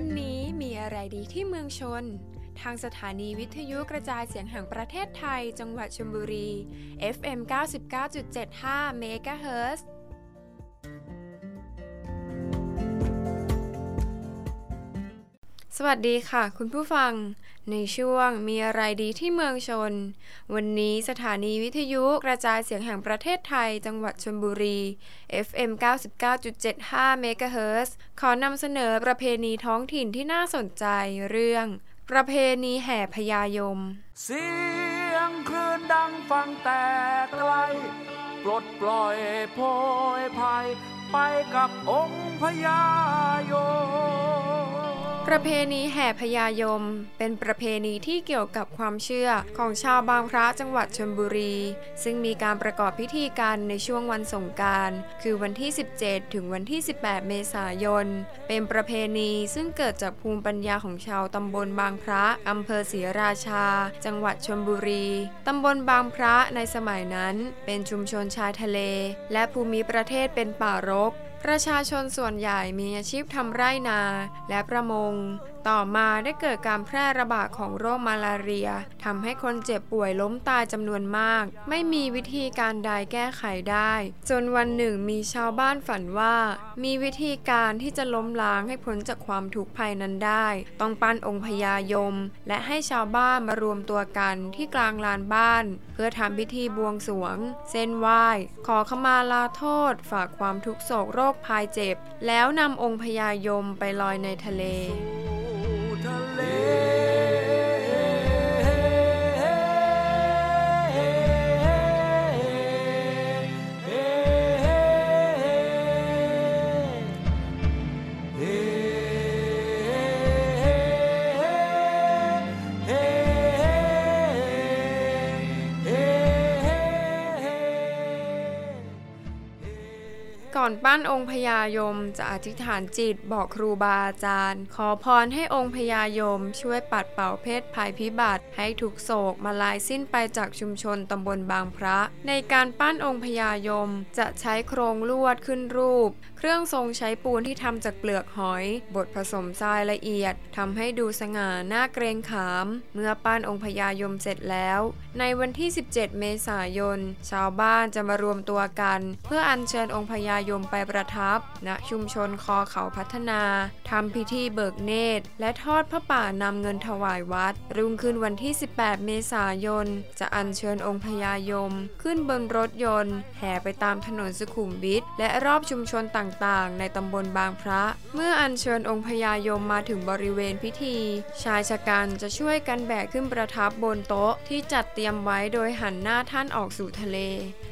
วันนี้มีอะไรดีที่เมืองชน ทางสถานีวิทยุกระจายเสียงแห่งประเทศไทย จังหวัดชลบุรี FM 99.75 MHz สวัสดีค่ะ คุณผู้ฟัง ในช่วงมีอะไรดีที่เมืองชน วันนี้สถานีวิทยุกระจายเสียงแห่งประเทศไทยจังหวัดชลบุรี FM 99.75 MHz ขอนำเสนอประเพณีท้องถิ่นที่น่าสนใจเรื่อง ประเพณีแห่พญายม เสียงคลื่นดังฟังแต่ไกล ปลดปล่อยโพยภัย ไปกับองค์พญายม ประเพณีแห่พญายม เป็นประเพณีที่เกี่ยวกับความเชื่อของชาวบางพระจังหวัดชลบุรี ซึ่งมีการประกอบพิธีการในช่วงวันสงการ คือวันที่ 17 ถึงวันที่ 18 เมษายน เป็นประเพณีซึ่งเกิดจากภูมิปัญญาของชาวตำบลบางพระอำเภอศรีราชา จังหวัดชลบุรีตำบลบางพระในสมัยนั้น เป็นชุมชนชายทะเล และภูมิประเทศเป็นป่ารก ประชาชนส่วนใหญ่มีอาชีพทำไร่นาและประมงต่อมาได้เกิดการแพร่ระบาดของโรคมาลาเรียทำให้คนเจ็บป่วยล้มตายจำนวนมาก ไม่มีวิธีการใดแก้ไขได้ จนวันหนึ่งมีชาวบ้านฝันว่า มีวิธีการที่จะล้มล้างให้พ้นจากความทุกข์ภัยนั้นได้ ต้องปั้นองค์พญายม และให้ชาวบ้านมารวมตัวกันที่กลางลานบ้าน เพื่อทำพิธีบวงสรวง เส้นไหว้ ขอขมาลาโทษ ฝากความทุกโศกโรคภัยเจ็บ แล้วนำองค์พญายมไปลอยในทะเล ก่อนปั้นองค์พญายมจะอธิษฐานจิตบอกครูบาอาจารย์ ขอพรให้องค์พญายมช่วยปัดเป่าเพศภัยพิบัติ ให้ทุกโศกมาลายสิ้นไปจากชุมชนตำบลบางพระ ในการปั้นองค์พญายมจะใช้โครงลวดขึ้นรูป เครื่องทรงใช้ปูนที่ทำจากเปลือกหอย บดผสมทรายละเอียดทำให้ดูสง่าหน่าเกรงขาม เมื่อปั้นองค์พญายมเสร็จแล้ว ในวันที่ 17 เมษายน ชาวบ้านจะมารวมตัวกัน เพื่ออัญเชิญองค์พญายยมไปประทับณชุมชนคอเขาพัฒนาทำพิธีเบิกเนตร และทอดพระป่านำเงินถวายวัด รุ่งขึ้นวันที่ 18 เมษายน จะอัญเชิญองค์พญายม ขึ้นบนรถยนต์ แห่ไปตามถนนสุขุมวิทและรอบชุมชนต่างๆ ในตำบลบางพระ เมื่ออัญเชิญองค์พญายมมาถึงบริเวณพิธี ชายชะกันจะช่วยกันแบกขึ้นประทับบนโต๊ะที่จัดเตรียมไว้โดยหันหน้าท่านออกสู่ทะเล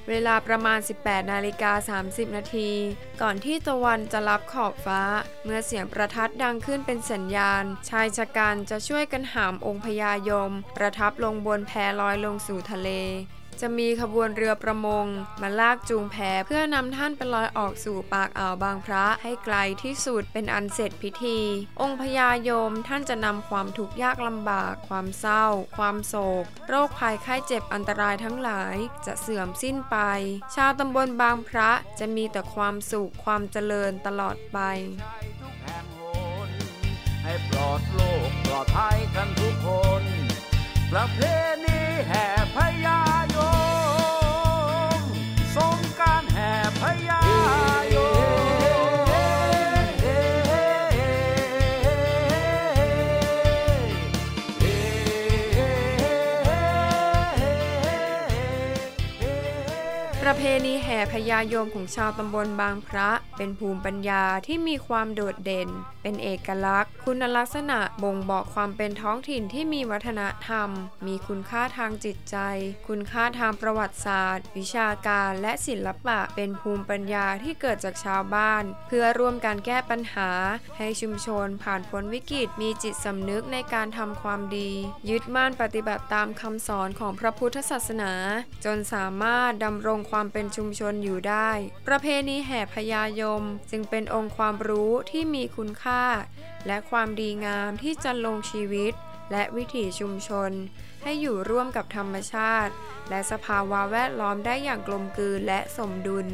เวลาประมาณ 18 นาฬิกา 30 นาทีก่อนที่ตะวันจะรับขอบฟ้า เมื่อเสียงประทัดดังขึ้นเป็นสัญญาณ ชายชะกันจะช่วยกันหามองค์พญายม ประทับลงบนแพลอยลงสู่ทะเล จะมีขบวนเรือประมง มาลากจูงแพเพื่อนำท่านไปลอยออกสู่ปากอ่าวบางพระให้ไกลที่สุดเป็นอันเสร็จพิธี องค์พญายมท่านจะนำความทุกข์ยากลำบาก ความเศร้า ความโศก โรคภัยไข้เจ็บอันตรายทั้งหลาย จะเสื่อมสิ้นไป ชาวตำบลบางพระจะมีแต่ความสุขความเจริญตลอดไปให้ปลอดโลกปลอดภัยกันทุกคนประเพ ประเพณีแห่พญายมของชาวตำบลบางพระ เป็นภูมิปัญญาที่มีความโดดเด่น เป็นเอกลักษณ์ คุณลักษณะบ่งบอกความเป็นท้องถิ่นที่มีวัฒนธรรม มีคุณค่าทางจิตใจ คุณค่าทางประวัติศาสตร์ วิชาการและศิลปะ เป็นภูมิปัญญาที่เกิดจากชาวบ้าน เพื่อร่วมการแก้ปัญหา ให้ชุมชนผ่านพ้นวิกฤตมีจิตสำนึกในการทำความดี ยึดมั่นปฏิบัติตามคำสอนของพระพุทธศาสนา จนสามารถดำรงความความเป็นชุมชนอยู่ได้ ประเพณีแห่พญายม จึงเป็นองค์ความรู้ที่มีคุณค่า และความดีงามที่จะลงชีวิต และวิถีชุมชน ให้อยู่ร่วมกับธรรมชาติ และสภาวะแวดล้อมได้อย่างกลมกลืนและสมดุล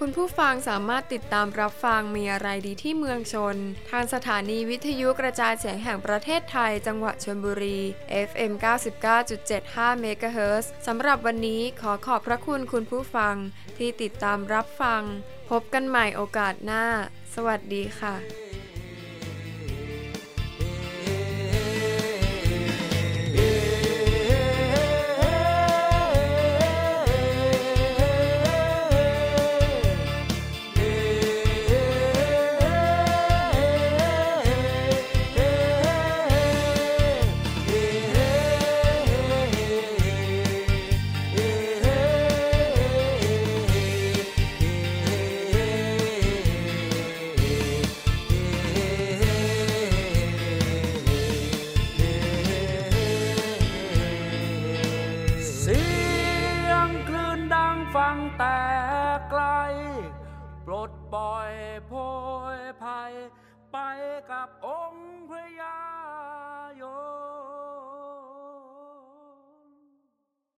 คุณผู้ฟังสามารถติดตามรับฟังมีอะไรดีที่เมืองชน ทางสถานีวิทยุกระจายเสียงแห่งประเทศไทย จังหวัดชลบุรี FM 99.75เมกะเฮิรตซ์สำหรับวันนี้ขอขอบพระคุณคุณผู้ฟังที่ติดตามรับฟัง พบกันใหม่โอกาสหน้า สวัสดีค่ะ ปลดปล่อยโพยภัยไปกับองค์พระยาโย